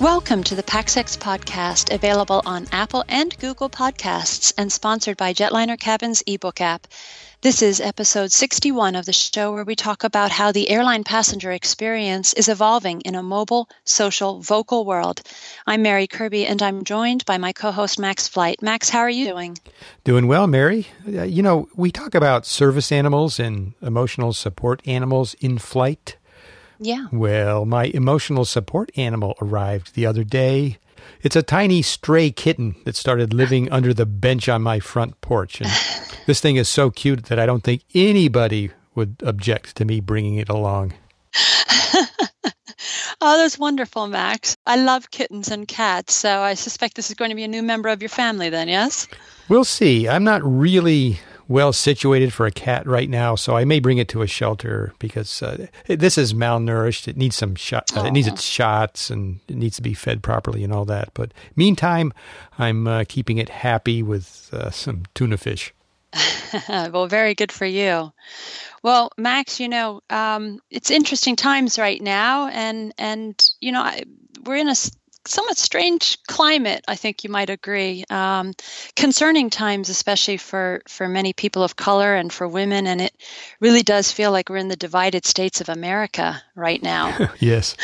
Welcome to the PaxEx podcast, available on Apple and Google Podcasts and sponsored by Jetliner Cabins ebook app. This is episode 61 of the show where we talk about how the airline passenger experience is evolving in a mobile, social, vocal world. I'm Mary Kirby and I'm joined by my co host Max Flight. Max, how are you doing? Doing well, Mary. Uh, you know, we talk about service animals and emotional support animals in flight. Yeah. Well, my emotional support animal arrived the other day. It's a tiny stray kitten that started living under the bench on my front porch. And this thing is so cute that I don't think anybody would object to me bringing it along. Oh, that's wonderful, Max. I love kittens and cats, so I suspect this is going to be a new member of your family then, yes? We'll see. I'm not really well situated for a cat right now, so I may bring it to a shelter because uh, this is malnourished. It needs some shot. Uh, it needs its shots and it needs to be fed properly and all that. But meantime, I'm uh, keeping it happy with uh, some tuna fish. well, very good for you. Well, Max, you know, um, it's interesting times right now, and and you know, I, we're in a somewhat strange climate, I think you might agree. Um, concerning times, especially for, for many people of color and for women, and it really does feel like we're in the divided states of America right now. yes.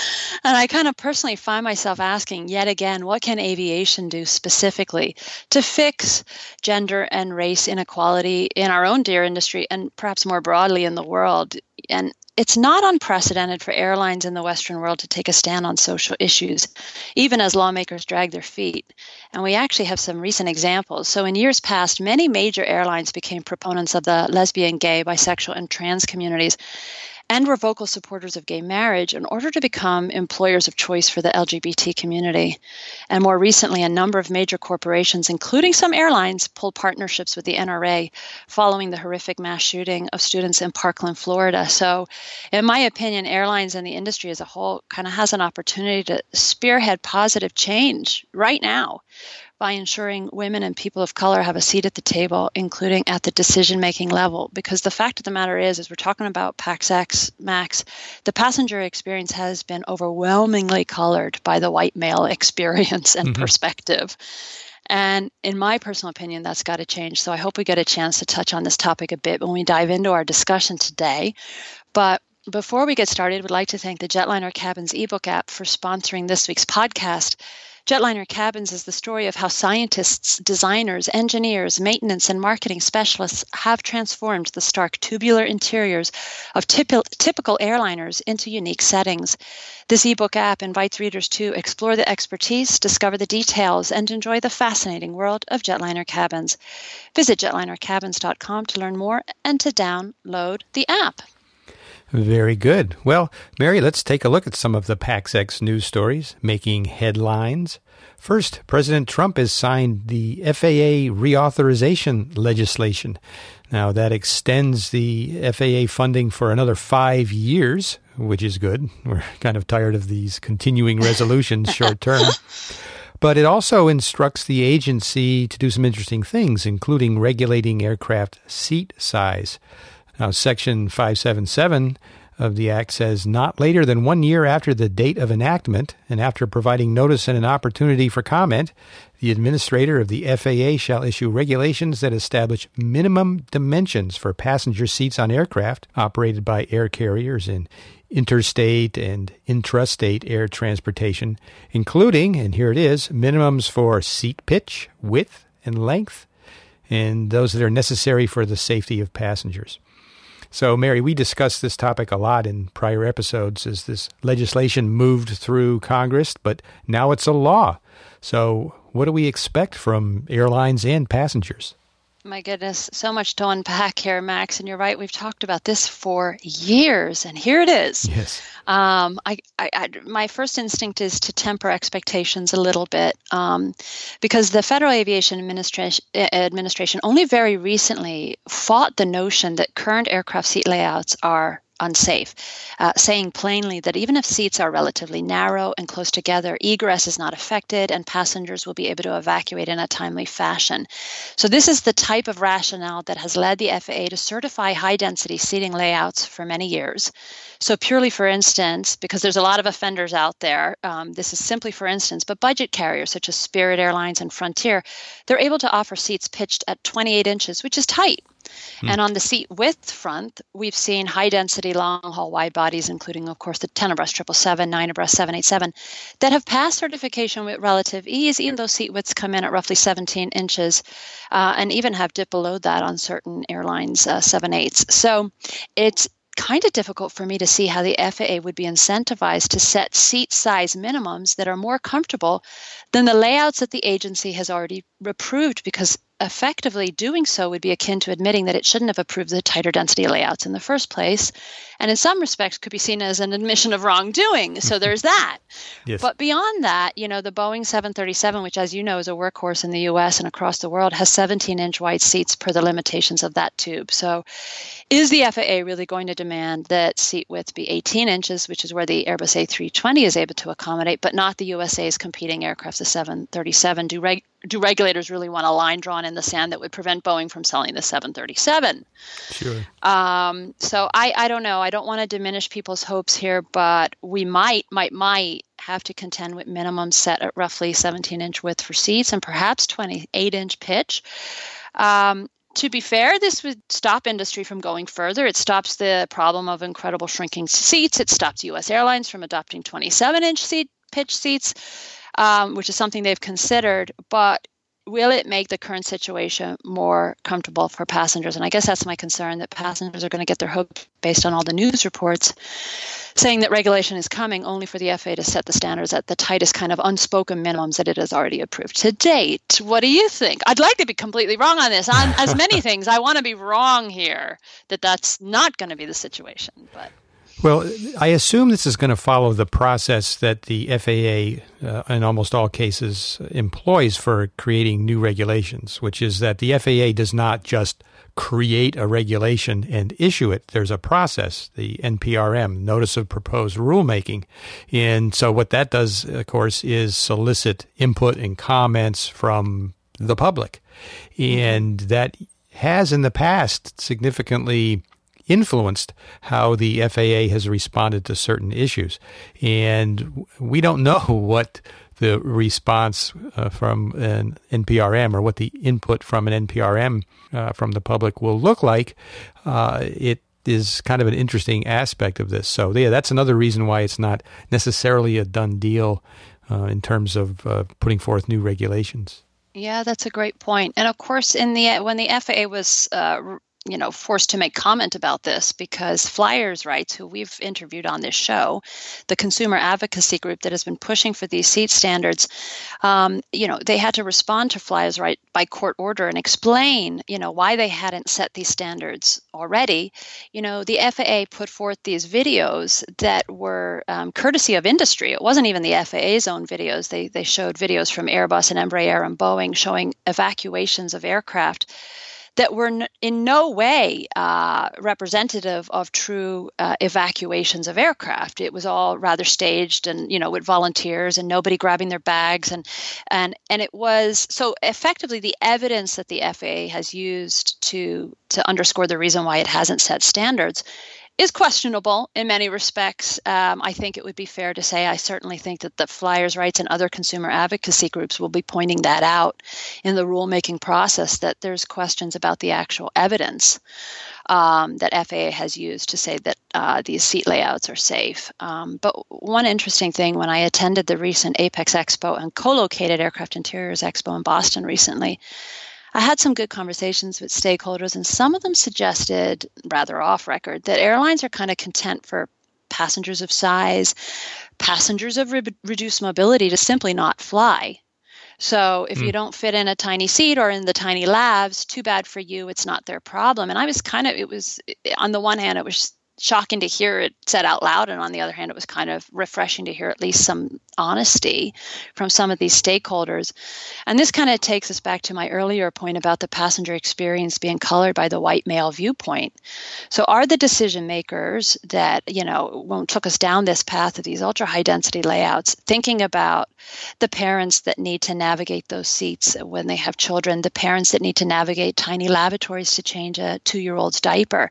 And I kind of personally find myself asking yet again, what can aviation do specifically to fix gender and race inequality in our own dear industry and perhaps more broadly in the world? And it's not unprecedented for airlines in the Western world to take a stand on social issues, even as lawmakers drag their feet. And we actually have some recent examples. So, in years past, many major airlines became proponents of the lesbian, gay, bisexual, and trans communities and were vocal supporters of gay marriage in order to become employers of choice for the LGBT community. And more recently, a number of major corporations, including some airlines, pulled partnerships with the NRA following the horrific mass shooting of students in Parkland, Florida. So, in my opinion, airlines and the industry as a whole kind of has an opportunity to spearhead positive change right now by ensuring women and people of color have a seat at the table, including at the decision making level. Because the fact of the matter is, as we're talking about PaxEx Max, the passenger experience has been overwhelmingly colored by the white male experience and mm-hmm. perspective. And in my personal opinion, that's got to change. So I hope we get a chance to touch on this topic a bit when we dive into our discussion today. But before we get started, we'd like to thank the Jetliner Cabins ebook app for sponsoring this week's podcast. Jetliner Cabins is the story of how scientists, designers, engineers, maintenance, and marketing specialists have transformed the stark tubular interiors of typical airliners into unique settings. This ebook app invites readers to explore the expertise, discover the details, and enjoy the fascinating world of jetliner cabins. Visit jetlinercabins.com to learn more and to download the app. Very good. Well, Mary, let's take a look at some of the PaxEx news stories making headlines. First, President Trump has signed the FAA reauthorization legislation. Now, that extends the FAA funding for another five years, which is good. We're kind of tired of these continuing resolutions short term. But it also instructs the agency to do some interesting things, including regulating aircraft seat size. Now, Section 577 of the Act says not later than one year after the date of enactment and after providing notice and an opportunity for comment, the administrator of the FAA shall issue regulations that establish minimum dimensions for passenger seats on aircraft operated by air carriers in interstate and intrastate air transportation, including, and here it is, minimums for seat pitch, width, and length, and those that are necessary for the safety of passengers. So, Mary, we discussed this topic a lot in prior episodes as this legislation moved through Congress, but now it's a law. So, what do we expect from airlines and passengers? My goodness, so much to unpack here, Max. And you're right, we've talked about this for years, and here it is. Yes. Um, I, I, I, my first instinct is to temper expectations a little bit um, because the Federal Aviation Administration, Administration only very recently fought the notion that current aircraft seat layouts are unsafe, uh, saying plainly that even if seats are relatively narrow and close together, egress is not affected and passengers will be able to evacuate in a timely fashion. So, this is the type of rationale that has led the FAA to certify high density seating layouts for many years. So, purely for instance, because there's a lot of offenders out there, um, this is simply for instance, but budget carriers such as Spirit Airlines and Frontier, they're able to offer seats pitched at 28 inches, which is tight Hmm. And on the seat width front, we've seen high density long haul wide bodies, including, of course, the ten-abreast 777, nine-abreast 787, that have passed certification with relative ease, even though seat widths come in at roughly 17 inches uh, and even have dipped below that on certain airlines, uh, 7.8s. So it's kind of difficult for me to see how the FAA would be incentivized to set seat size minimums that are more comfortable than the layouts that the agency has already approved because effectively doing so would be akin to admitting that it shouldn't have approved the tighter density layouts in the first place and in some respects could be seen as an admission of wrongdoing. So there's that. Yes. but beyond that you know the boeing 737 which as you know is a workhorse in the us and across the world has 17 inch wide seats per the limitations of that tube. So is the faa really going to demand that seat width be 18 inches which is where the airbus a320 is able to accommodate but not the usa's competing aircraft the 737 do reg- do regulators really want a line drawn in the sand that would prevent Boeing from selling the 737? Sure. Um, so I, I don't know. I don't want to diminish people's hopes here, but we might, might, might have to contend with minimums set at roughly 17 inch width for seats and perhaps 28 inch pitch. Um, to be fair, this would stop industry from going further. It stops the problem of incredible shrinking seats. It stops U.S. airlines from adopting 27 inch seat pitch seats um, which is something they've considered. But will it make the current situation more comfortable for passengers? And I guess that's my concern that passengers are going to get their hopes based on all the news reports saying that regulation is coming only for the FAA to set the standards at the tightest kind of unspoken minimums that it has already approved to date. What do you think? I'd like to be completely wrong on this. On as many things, I want to be wrong here that that's not going to be the situation, but well, I assume this is going to follow the process that the FAA, uh, in almost all cases, employs for creating new regulations, which is that the FAA does not just create a regulation and issue it. There's a process, the NPRM, Notice of Proposed Rulemaking. And so what that does, of course, is solicit input and comments from the public. And that has in the past significantly influenced how the FAA has responded to certain issues. And we don't know what the response uh, from an NPRM or what the input from an NPRM uh, from the public will look like. Uh, it is kind of an interesting aspect of this. So, yeah, that's another reason why it's not necessarily a done deal uh, in terms of uh, putting forth new regulations. Yeah, that's a great point. And of course, in the when the FAA was uh, you know forced to make comment about this because flyers rights who we've interviewed on this show the consumer advocacy group that has been pushing for these seat standards um, you know they had to respond to flyers right by court order and explain you know why they hadn't set these standards already. You know the faa put forth these videos that were um, courtesy of industry. It wasn't even the faa's own videos. They, they showed videos from airbus and embraer and boeing showing evacuations of aircraft that were in no way uh, representative of true uh, evacuations of aircraft. It was all rather staged, and you know, with volunteers and nobody grabbing their bags, and and and it was so effectively the evidence that the FAA has used to to underscore the reason why it hasn't set standards is questionable in many respects. Um, I think it would be fair to say I certainly think that the flyers' rights and other consumer advocacy groups will be pointing that out in the rulemaking process that there's questions about the actual evidence um, that FAA has used to say that uh, these seat layouts are safe. Um, but one interesting thing when I attended the recent Apex Expo and co-located Aircraft Interiors Expo in Boston recently, I had some good conversations with stakeholders, and some of them suggested, rather off record, that airlines are kind of content for passengers of size, passengers of re- reduced mobility to simply not fly. So if mm. you hmm. don't fit in a tiny seat or in the tiny lavs, too bad for you. It's not their problem. And I was kind of, it was, on the one hand, it was shocking to hear it said out loud. And on the other hand, it was kind of refreshing to hear at least some honesty from some of these stakeholders. And this kind of takes us back to my earlier point about the passenger experience being colored by the white male viewpoint. So, are the decision makers that, you know, took us down this path of these ultra high density layouts thinking about the parents that need to navigate those seats when they have children, the parents that need to navigate tiny lavatories to change a two year old's diaper?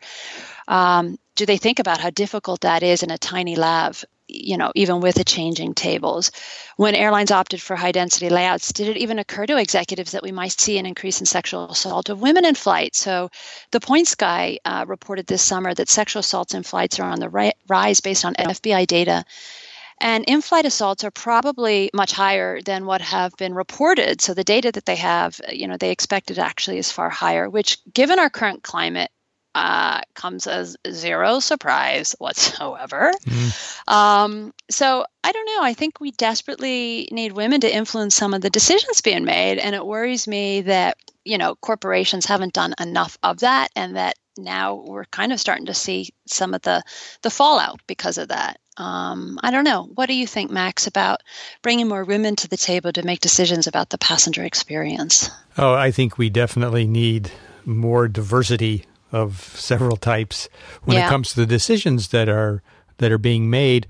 Um, do they think about how difficult that is in a tiny lav you know even with the changing tables. When airlines opted for high density layouts did it even occur to executives that we might see an increase in sexual assault of women in flight? So the points guy uh, reported this summer that sexual assaults in flights are on the ri- rise based on fbi data. And in flight assaults are probably much higher than what have been reported. So the data that they have, you know, they expect it actually is far higher, which given our current climate uh, comes as zero surprise whatsoever. Mm. Um, so I don't know. I think we desperately need women to influence some of the decisions being made, and it worries me that you know corporations haven't done enough of that, and that now we're kind of starting to see some of the the fallout because of that. Um, I don't know. What do you think, Max, about bringing more women to the table to make decisions about the passenger experience? Oh, I think we definitely need more diversity of several types when yeah. it comes to the decisions that are that are being made.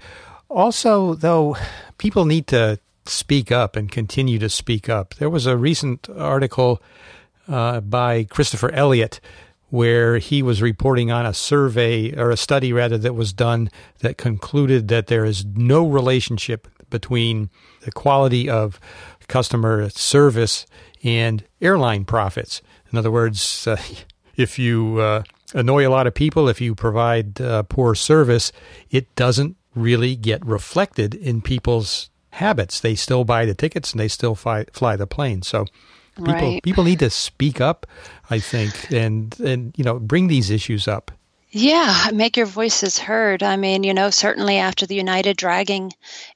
Also, though, people need to speak up and continue to speak up. There was a recent article uh, by Christopher Elliott where he was reporting on a survey or a study rather that was done that concluded that there is no relationship between the quality of customer service and airline profits. In other words, uh, if you uh, annoy a lot of people, if you provide uh, poor service, it doesn't really get reflected in people's habits. They still buy the tickets and they still fly, fly the plane. So people right. people need to speak up, I think, and and you know bring these issues up. Yeah, make your voices heard. I mean, you know, certainly after the United dragging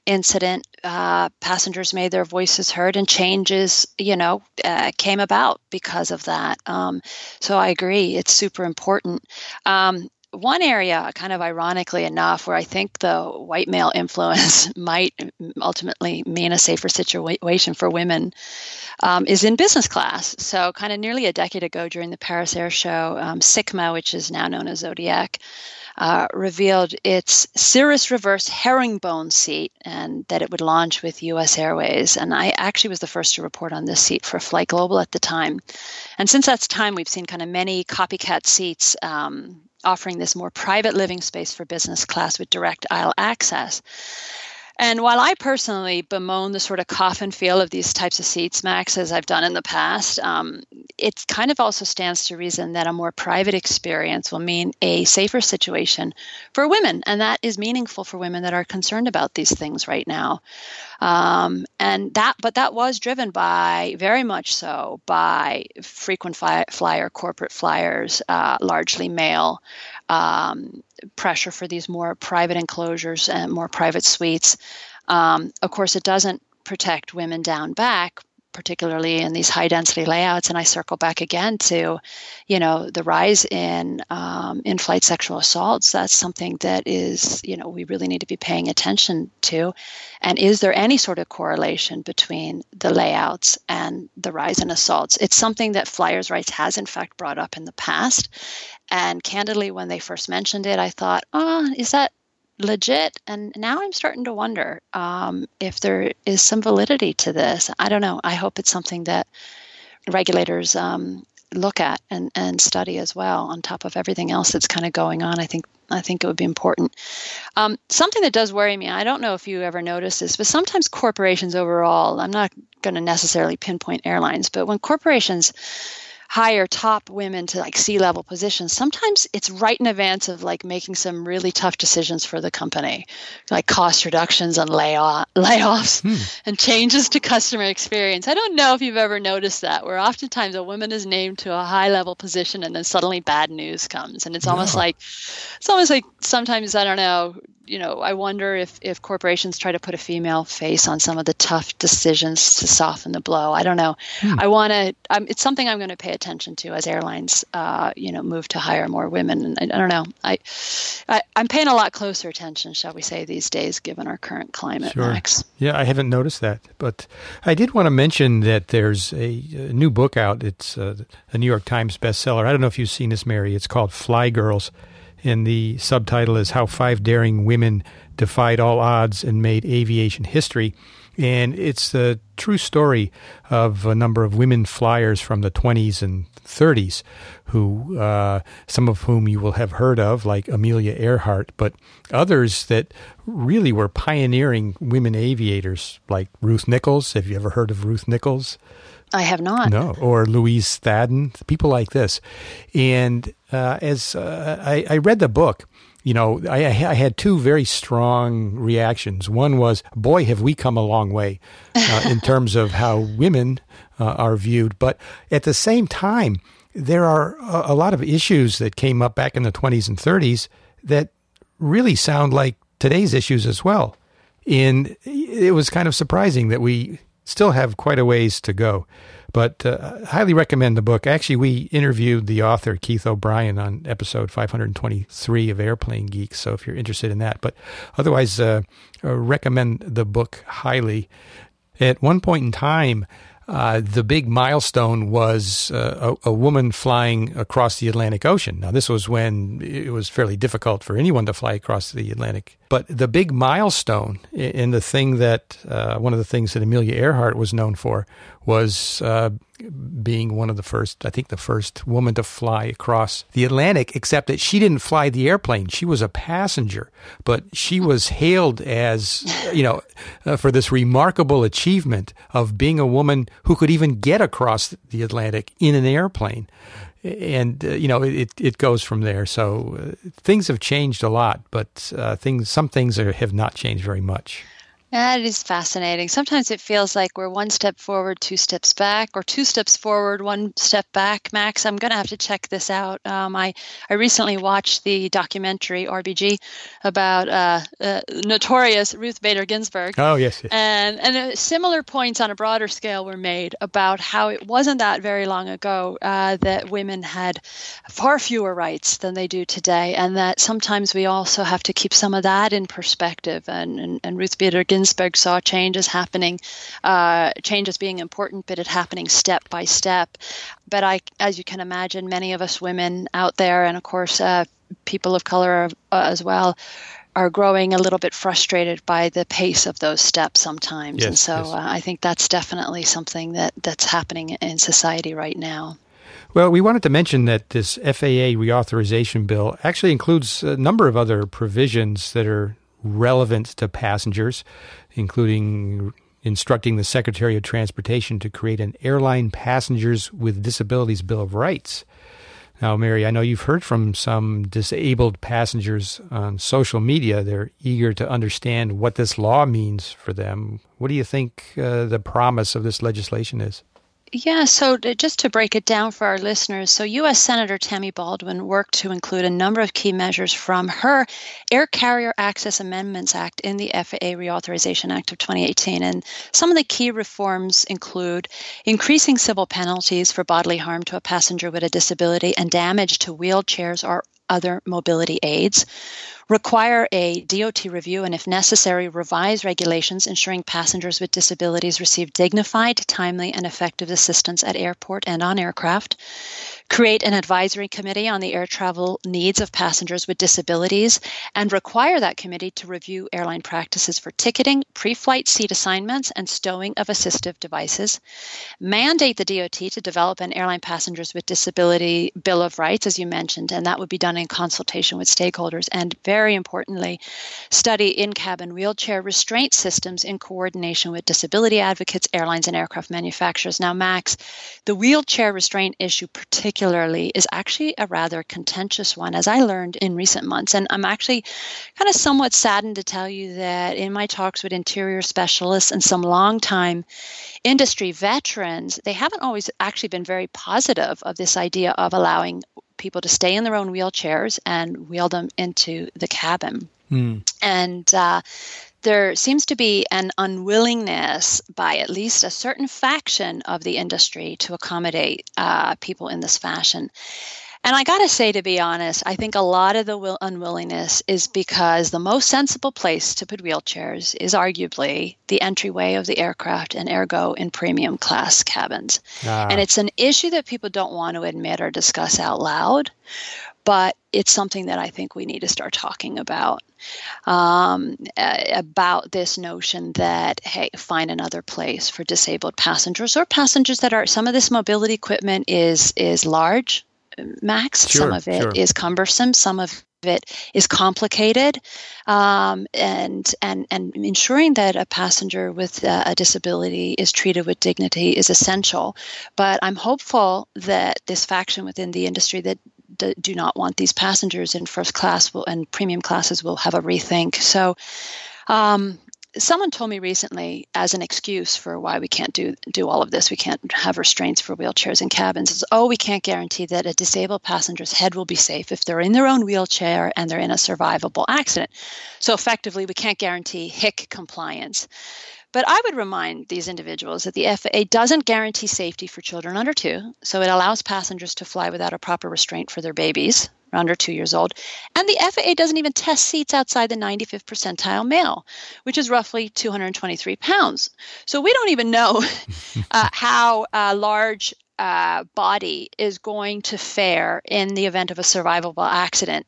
incident, uh, passengers made their voices heard and changes, you know, uh, came about because of that. Um, so I agree, it's super important. Um, one area, kind of ironically enough, where I think the white male influence might ultimately mean a safer situation for women um, is in business class. So, kind of nearly a decade ago during the Paris Air Show, um, which is now known as Zodiac, uh, revealed its Cirrus Reverse herringbone seat and that it would launch with US Airways. And I actually was the first to report on this seat for Flight Global at the time. And since that time, we've seen kind of many copycat seats um, offering this more private living space for business class with direct aisle access. And while I personally bemoan the sort of coffin feel of these types of seats, Max, as I've done in the past, um, it kind of also stands to reason that a more private experience will mean a safer situation for women. And that is meaningful for women that are concerned about these things right now. Um, and that, but that was driven by very much so by frequent flyer corporate flyers, uh, largely male, um, pressure for these more private enclosures and more private suites. Um, of course, it doesn't protect women down back, particularly in these high density layouts. And I circle back again to, you know, the rise in um, in flight sexual assaults. That's something that is, you know, we really need to be paying attention to. And is there any sort of correlation between the layouts and the rise in assaults? It's something that Flyers Rights has in fact brought up in the past. And candidly, when they first mentioned it, I thought, oh, is that legit? And now I'm starting to wonder um, if there is some validity to this. I don't know. I hope it's something that regulators um, look at and, and study as well on top of everything else that's kind of going on. I think I think it would be important. Um, something that does worry me, I don't know if you ever notice this, but sometimes corporations overall, I'm not going to necessarily pinpoint airlines, but when corporations hire top women to like C level positions, sometimes it's right in advance of like making some really tough decisions for the company, like cost reductions and layoff, layoffs hmm. and changes to customer experience. I don't know if you've ever noticed that, where oftentimes a woman is named to a high level position and then suddenly bad news comes. And it's almost like, it's almost like sometimes, I don't know, you know, I wonder if, if corporations try to put a female face on some of the tough decisions to soften the blow. I don't know. Hmm. I want to. It's something I'm going to pay attention to as airlines, uh, you know, move to hire more women. And I, I don't know. I, I am paying a lot closer attention, shall we say, these days, given our current climate. Sure. Max. Yeah, I haven't noticed that, but I did want to mention that there's a, a new book out. It's uh, a New York Times bestseller. I don't know if you've seen this, Mary. It's called Fly Girls and the subtitle is How Five Daring Women Defied All Odds and Made Aviation History. And it's a true story of a number of women flyers from the 20s and 30s, who uh, some of whom you will have heard of, like Amelia Earhart, but others that really were pioneering women aviators, like Ruth Nichols. Have you ever heard of Ruth Nichols? I have not. No, or Louise Thaden, people like this. And uh, as uh, I, I, read the book, you know, I, I, had two very strong reactions. One was, boy, have we come a long way uh, in terms of how women uh, are viewed. But at the same time, there are a, a lot of issues that came up back in the 20s and 30s that really sound like today's issues as well. And it was kind of surprising that we still have quite a ways to go. But uh, highly recommend the book. Actually, we interviewed the author, Keith O'Brien, on episode 523 of Airplane Geeks. So if you're interested in that, but otherwise, uh, uh, recommend the book highly. At one point in time, uh, the big milestone was uh, a, a, woman flying across the Atlantic Ocean. Now, this was when it was fairly difficult for anyone to fly across the Atlantic. But the big milestone in the thing that uh, one of the things that Amelia Earhart was known for was uh, being one of the first, I think, the first woman to fly across the Atlantic, except that she didn't fly the airplane. She was a passenger, but she was hailed as, you know, uh, for this remarkable achievement of being a woman who could even get across the Atlantic in an airplane. And uh, you know it, it goes from there. So uh, things have changed a lot, but uh, things some things are, have not changed very much. That is fascinating. Sometimes it feels like we're one step forward, two steps back, or two steps forward, one step back. Max, I'm going to have to check this out. Um, I I recently watched the documentary RBG about uh, uh, notorious Ruth Bader Ginsburg. Oh yes, yes. and and uh, similar points on a broader scale were made about how it wasn't that very long ago uh, that women had far fewer rights than they do today, and that sometimes we also have to keep some of that in perspective. And and, and Ruth Bader Ginsburg Ginsburg saw changes happening, uh, changes being important, but it happening step by step. But I, as you can imagine, many of us women out there, and of course, uh, people of color uh, as well, are growing a little bit frustrated by the pace of those steps sometimes. Yes, and so yes. uh, I think that's definitely something that, that's happening in society right now. Well, we wanted to mention that this FAA reauthorization bill actually includes a number of other provisions that are relevant to passengers, including instructing the Secretary of Transportation to create an Airline Passengers with Disabilities Bill of Rights. Now, Mary, I know you've heard from some disabled passengers on social media. They're eager to understand what this law means for them. What do you think uh, the promise of this legislation is? Yeah, so just to break it down for our listeners, so U.S. Senator Tammy Baldwin worked to include a number of key measures from her Air Carrier Access Amendments Act in the FAA Reauthorization Act of 2018. And some of the key reforms include increasing civil penalties for bodily harm to a passenger with a disability and damage to wheelchairs or other mobility aids, require a DOT review and, if necessary, revise regulations ensuring passengers with disabilities receive dignified, timely, and effective assistance at airport and on aircraft, create an advisory committee on the air travel needs of passengers with disabilities, and require that committee to review airline practices for ticketing, pre flight seat assignments, and stowing of assistive devices, mandate the DOT to develop an airline passengers with disability Bill of Rights, as you mentioned, and that would be done in consultation with stakeholders, and very importantly, study in cabin wheelchair restraint systems in coordination with disability advocates, airlines, and aircraft manufacturers. Now, Max, the wheelchair restraint issue, particularly particularly is actually a rather contentious one, as I learned in recent months. And I'm actually kind of somewhat saddened to tell you that in my talks with interior specialists and some longtime industry veterans, they haven't always actually been very positive of this idea of allowing people to stay in their own wheelchairs and wheel them into the cabin. Mm. And uh, there seems to be an unwillingness by at least a certain faction of the industry to accommodate uh, people in this fashion. And I got to say, to be honest, I think a lot of the will- unwillingness is because the most sensible place to put wheelchairs is arguably the entryway of the aircraft and ergo in premium class cabins. Ah. And it's an issue that people don't want to admit or discuss out loud, but it's something that I think we need to start talking about. Um, about this notion that hey, find another place for disabled passengers or passengers that are some of this mobility equipment is is large max. Sure, some of it sure. is cumbersome. Some of it is complicated, um, and and and ensuring that a passenger with a disability is treated with dignity is essential. But I'm hopeful that this faction within the industry that do not want these passengers in first class will, and premium classes will have a rethink. So. Um, someone told me recently as an excuse for why we can't do do all of this we can't have restraints for wheelchairs in cabins is oh we can't guarantee that a disabled passenger's head will be safe if they're in their own wheelchair and they're in a survivable accident so effectively we can't guarantee HIC compliance but I would remind these individuals that the FAA doesn't guarantee safety for children under two, so it allows passengers to fly without a proper restraint for their babies under two years old. And the FAA doesn't even test seats outside the 95th percentile male, which is roughly 223 pounds. So we don't even know uh, how a large uh, body is going to fare in the event of a survivable accident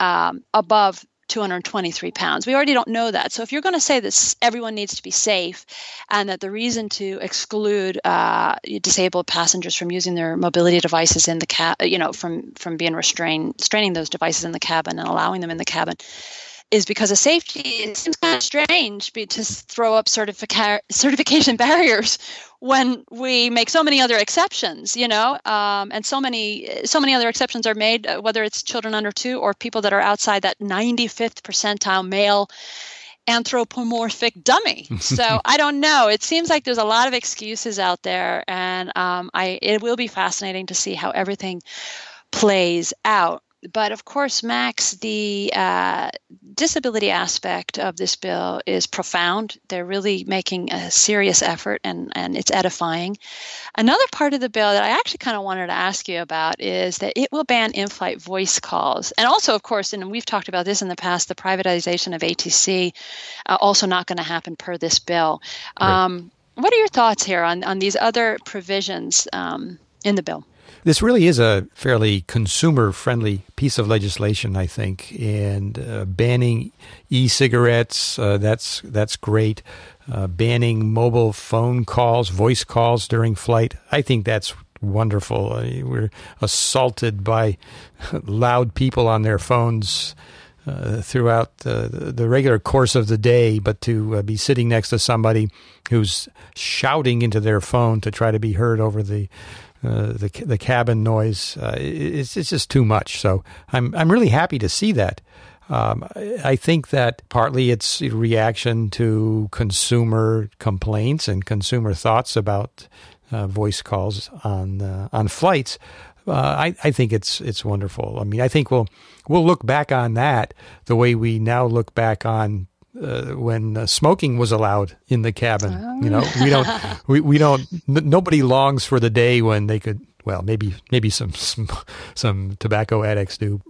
um, above 223 pounds. We already don't know that. So if you're going to say that everyone needs to be safe and that the reason to exclude uh, disabled passengers from using their mobility devices in the cab, you know, from from being restrained, straining those devices in the cabin and allowing them in the cabin is because of safety. It seems kind of strange to throw up certifica- certification barriers when we make so many other exceptions, you know, um, and so many so many other exceptions are made, uh, whether it's children under two or people that are outside that 95th percentile male anthropomorphic dummy. So I don't know. It seems like there's a lot of excuses out there, and um, I it will be fascinating to see how everything plays out but of course, Max, the uh, disability aspect of this bill is profound. They're really making a serious effort and, and it's edifying. Another part of the bill that I actually kind of wanted to ask you about is that it will ban in flight voice calls. And also, of course, and we've talked about this in the past, the privatization of ATC, uh, also not going to happen per this bill. Right. Um, what are your thoughts here on, on these other provisions um, in the bill? This really is a fairly consumer friendly piece of legislation, I think, and uh, banning e cigarettes, uh, that's, that's great. Uh, banning mobile phone calls, voice calls during flight, I think that's wonderful. Uh, we're assaulted by loud people on their phones. Uh, throughout the, the regular course of the day, but to uh, be sitting next to somebody who's shouting into their phone to try to be heard over the uh, the the cabin noise. Uh, it's it's just too much. So I'm I'm really happy to see that. Um, I think that partly it's a reaction to consumer complaints and consumer thoughts about uh, voice calls on uh, on flights. Uh, I, I think it's it's wonderful. I mean, I think we'll we'll look back on that the way we now look back on uh, when uh, smoking was allowed in the cabin. Oh. You know, we don't, we, we don't, n- nobody longs for the day when they could, well, maybe, maybe some, some, some tobacco addicts do,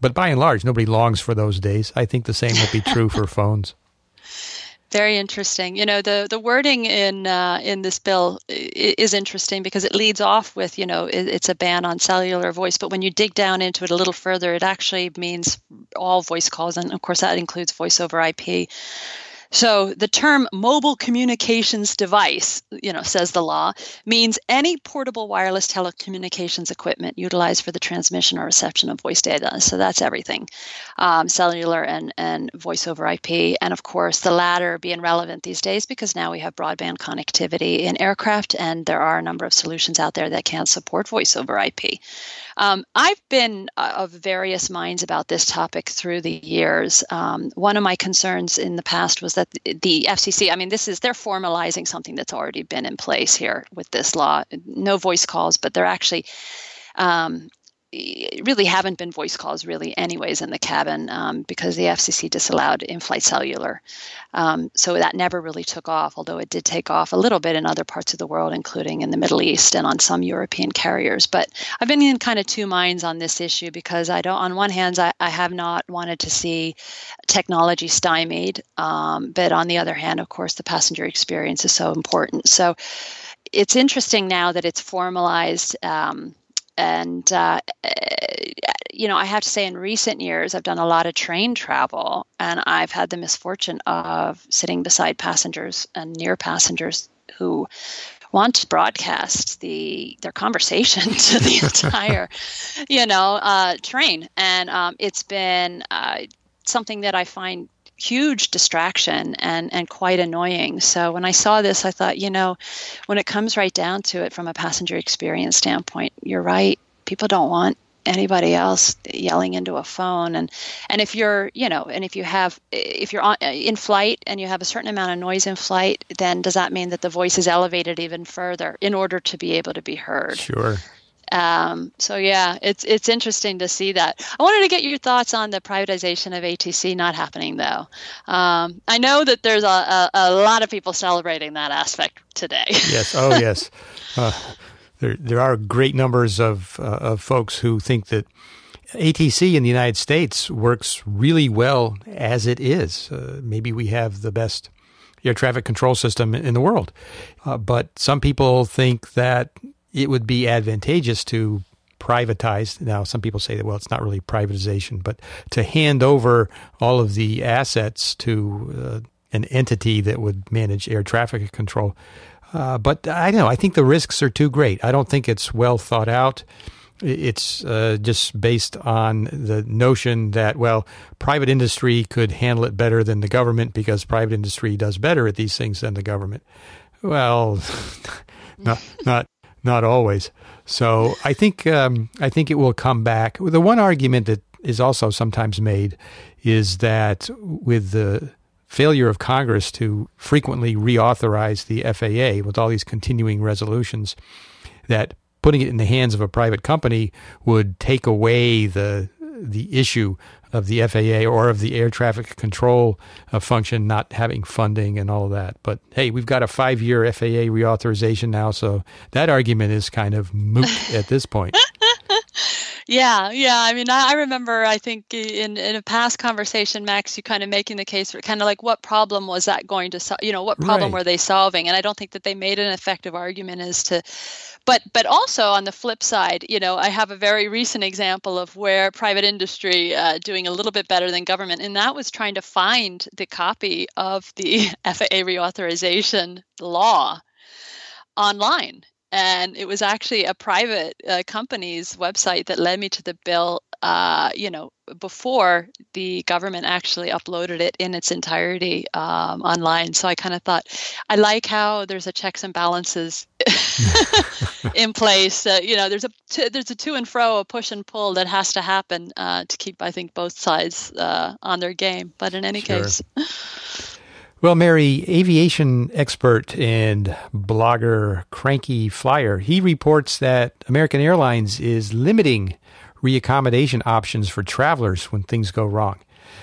but by and large, nobody longs for those days. I think the same would be true for phones. Very interesting. You know, the the wording in uh, in this bill is interesting because it leads off with, you know, it, it's a ban on cellular voice, but when you dig down into it a little further, it actually means all voice calls, and of course that includes voice over IP. So the term mobile communications device, you know, says the law, means any portable wireless telecommunications equipment utilized for the transmission or reception of voice data. So that's everything, um, cellular and, and voice over IP. And of course, the latter being relevant these days because now we have broadband connectivity in aircraft, and there are a number of solutions out there that can support voice over IP. Um, I've been uh, of various minds about this topic through the years. Um, one of my concerns in the past was that the FCC, I mean, this is, they're formalizing something that's already been in place here with this law. No voice calls, but they're actually um, really haven't been voice calls really anyways in the cabin um, because the FCC disallowed in-flight cellular. Um, so that never really took off, although it did take off a little bit in other parts of the world, including in the Middle East and on some European carriers. But I've been in kind of two minds on this issue because I don't. On one hand, I, I have not wanted to see technology stymied, um, but on the other hand, of course, the passenger experience is so important. So it's interesting now that it's formalized. And uh, you know, I have to say, in recent years, I've done a lot of train travel, and I've had the misfortune of sitting beside passengers and near passengers who want to broadcast the their conversation to the entire, you know, uh, train, and um, it's been uh, something that I find huge distraction and and quite annoying. So when I saw this, I thought, you know, when it comes right down to it, from a passenger experience standpoint, you're right. People don't want anybody else yelling into a phone and and if you're you know and if you have if you're on, in flight and you have a certain amount of noise in flight then does that mean that the voice is elevated even further in order to be able to be heard sure um, so yeah, it's it's interesting to see that. I wanted to get your thoughts on the privatization of ATC not happening, though. Um, I know that there's a, a, a, lot of people celebrating that aspect today. yes. Oh, yes. Uh, there there are great numbers of uh, of folks who think that ATC in the United States works really well as it is. Uh, maybe we have the best air traffic control system in the world, uh, but some people think that it would be advantageous to privatize. Now, some people say that, well, it's not really privatization, but to hand over all of the assets to uh, an entity that would manage air traffic control. Uh, but I don't know. I think the risks are too great. I don't think it's well thought out. It's uh, just based on the notion that, well, private industry could handle it better than the government because private industry does better at these things than the government. Well, not, not not always. So I think um, I think it will come back. The one argument that is also sometimes made is that with the failure of Congress to frequently reauthorize the FAA with all these continuing resolutions, that putting it in the hands of a private company would take away the the issue of the FAA or of the air traffic control uh, function not having funding and all of that. But hey, we've got a five year FAA reauthorization now, so that argument is kind of moot at this point. Yeah, yeah. I mean, I, I remember. I think in in a past conversation, Max, you kind of making the case for kind of like what problem was that going to solve? You know, what problem right. were they solving? And I don't think that they made an effective argument as to but but also on the flip side, you know, I have a very recent example of where private industry uh, doing a little bit better than government, and that was trying to find the copy of the FAA reauthorization law online and it was actually a private uh, company's website that led me to the bill uh, you know before the government actually uploaded it in its entirety um, online. So i kind of thought i like how there's a checks and balances in place uh, you know there's a t- there's a to and fro a push and pull that has to happen uh, to keep i think both sides uh, on their game. But in any sure. case well, Mary, aviation expert and blogger Cranky Flier, he reports that American Airlines is limiting reaccommodation options for travelers when things go wrong.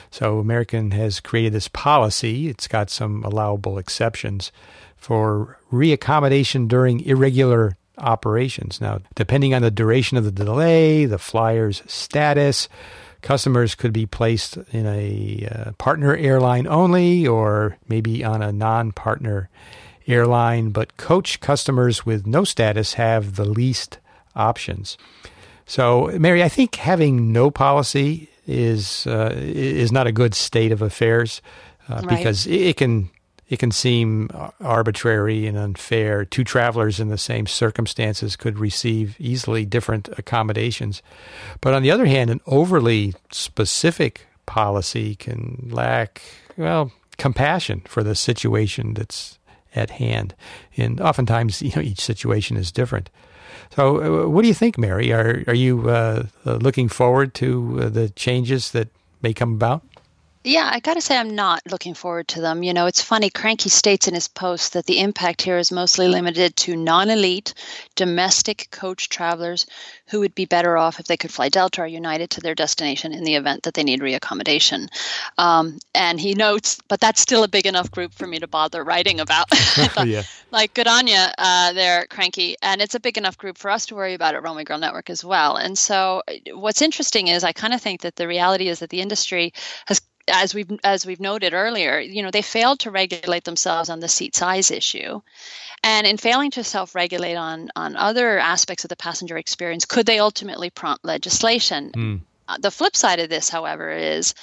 So, American has created this policy. It's got some allowable exceptions for reaccommodation during irregular operations. Now, depending on the duration of the delay, the flyer's status, customers could be placed in a uh, partner airline only or maybe on a non partner airline, but coach customers with no status have the least options. So, Mary, I think having no policy is uh, is not a good state of affairs uh, right. because it can it can seem arbitrary and unfair. Two travelers in the same circumstances could receive easily different accommodations. But on the other hand, an overly specific policy can lack, well, compassion for the situation that's at hand. And oftentimes, you know, each situation is different. So, uh, what do you think, Mary? Are are you uh, looking forward to uh, the changes that may come about? Yeah, I got to say, I'm not looking forward to them. You know, it's funny. Cranky states in his post that the impact here is mostly limited to non elite domestic coach travelers who would be better off if they could fly Delta or United to their destination in the event that they need reaccommodation. Um, and he notes, but that's still a big enough group for me to bother writing about. thought, yeah. Like, good on you uh, there, Cranky. And it's a big enough group for us to worry about at Runway Girl Network as well. And so, what's interesting is I kind of think that the reality is that the industry has as we've as we've noted earlier, you know, they failed to regulate themselves on the seat size issue. And in failing to self-regulate on on other aspects of the passenger experience, could they ultimately prompt legislation? Mm. Uh, the flip side of this, however, is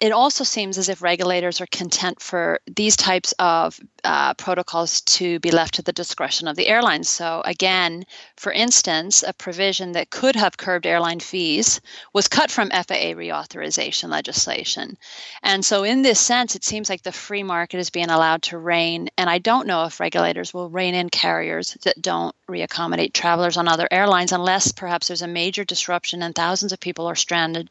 it also seems as if regulators are content for these types of uh, protocols to be left to the discretion of the airlines. So, again, for instance, a provision that could have curbed airline fees was cut from FAA reauthorization legislation. And so, in this sense, it seems like the free market is being allowed to reign. And I don't know if regulators will rein in carriers that don't reaccommodate travelers on other airlines unless perhaps there's a major disruption and thousands of people are stranded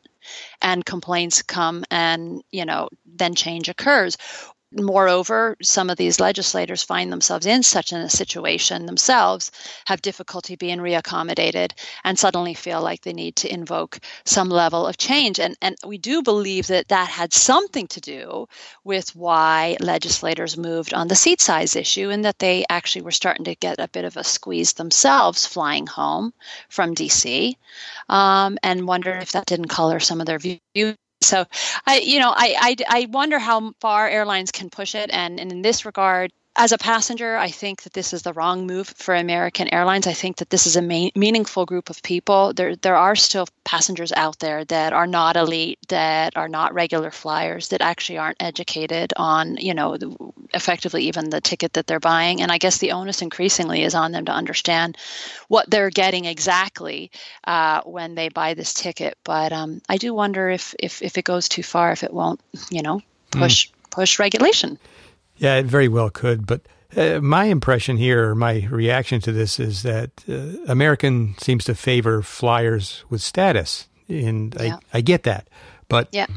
and complaints come and you know then change occurs moreover, some of these legislators find themselves in such a situation themselves, have difficulty being reaccommodated, and suddenly feel like they need to invoke some level of change. And, and we do believe that that had something to do with why legislators moved on the seat size issue, and that they actually were starting to get a bit of a squeeze themselves flying home from DC, um, and wonder if that didn't color some of their views so I, you know, I, I, I wonder how far airlines can push it. And, and in this regard, as a passenger, I think that this is the wrong move for American Airlines. I think that this is a main, meaningful group of people. There, there are still passengers out there that are not elite, that are not regular flyers, that actually aren't educated on, you know, the, effectively even the ticket that they're buying. And I guess the onus increasingly is on them to understand what they're getting exactly uh, when they buy this ticket. But um, I do wonder if, if if it goes too far, if it won't, you know, hmm. push mm. push regulation. Yeah, it very well could. But uh, my impression here, my reaction to this, is that uh, American seems to favor flyers with status, and yeah. I, I get that. But yeah.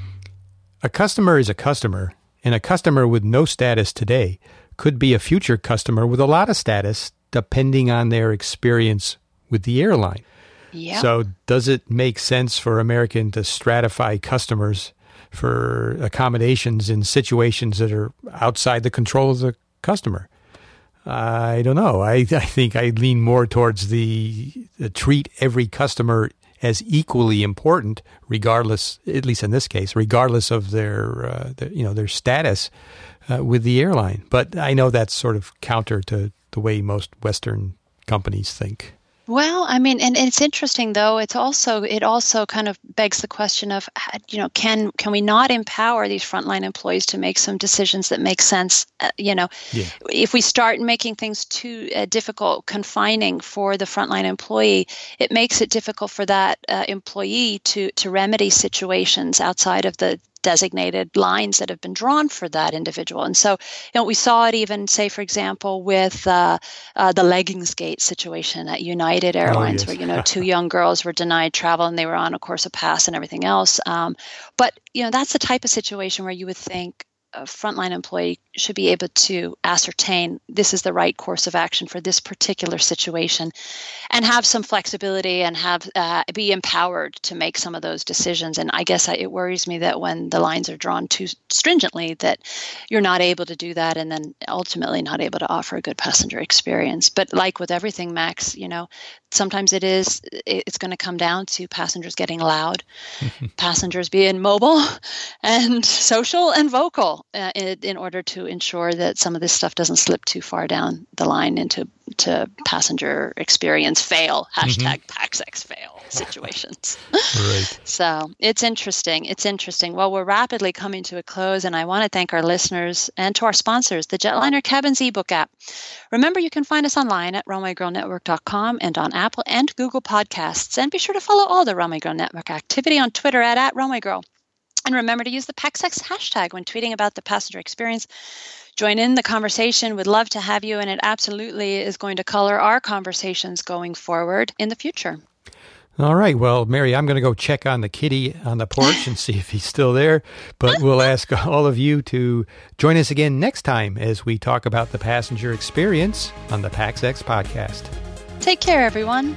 a customer is a customer, and a customer with no status today could be a future customer with a lot of status, depending on their experience with the airline. Yeah. So, does it make sense for American to stratify customers for accommodations in situations that are outside the control of the customer. I don't know. I, I think I lean more towards the, the, treat every customer as equally important, regardless, at least in this case, regardless of their, uh, their you know their status uh, with the airline. But I know that's sort of counter to the way most Western companies think. Well, I mean, and it's interesting though. It's also it also kind of begs the question of you know can can we not empower these frontline employees to make some decisions that make sense? Uh, you know, yeah. if we start making things too uh, difficult, confining for the frontline employee, it makes it difficult for that uh, employee to to remedy situations outside of the designated lines that have been drawn for that individual. And so, you know, we saw it even, say, for example, with uh, uh, the leggings gate situation at United oh, Airlines, oh, yes. where, you know, two young girls were denied travel and they were on, of course, a pass and everything else. Um, but, you know, that's the type of situation where you would think, a frontline employee should be able to ascertain this is the right course of action for this particular situation and have some flexibility and have uh, be empowered to make some of those decisions. And i guess it worries me that when the lines are drawn too stringently that you're not able to do that and then ultimately not able to offer a good passenger experience. But like with everything max you know sometimes it is it's going to come down to passengers getting loud passengers being mobile and social and vocal uh, in, in, order to ensure that some of this stuff doesn't slip too far down the line into to passenger experience fail hashtag mm-hmm. PaxEx fail situations right. so it's interesting it's interesting well we're rapidly coming to a close and i want to thank our listeners and to our sponsors the jetliner cabins ebook app remember you can find us online at runwaygirlnetwork.com and on Apple and Google Podcasts. And be sure to follow all the Runway Girl Network activity on Twitter at, at Runway Girl. And remember to use the PaxEx hashtag when tweeting about the passenger experience. Join in the conversation. We'd love to have you, and it absolutely is going to color our conversations going forward in the future. All right. Well, Mary, I'm going to go check on the kitty on the porch and see if he's still there. But we'll ask all of you to join us again next time as we talk about the passenger experience on the PaxEx podcast. Take care, everyone.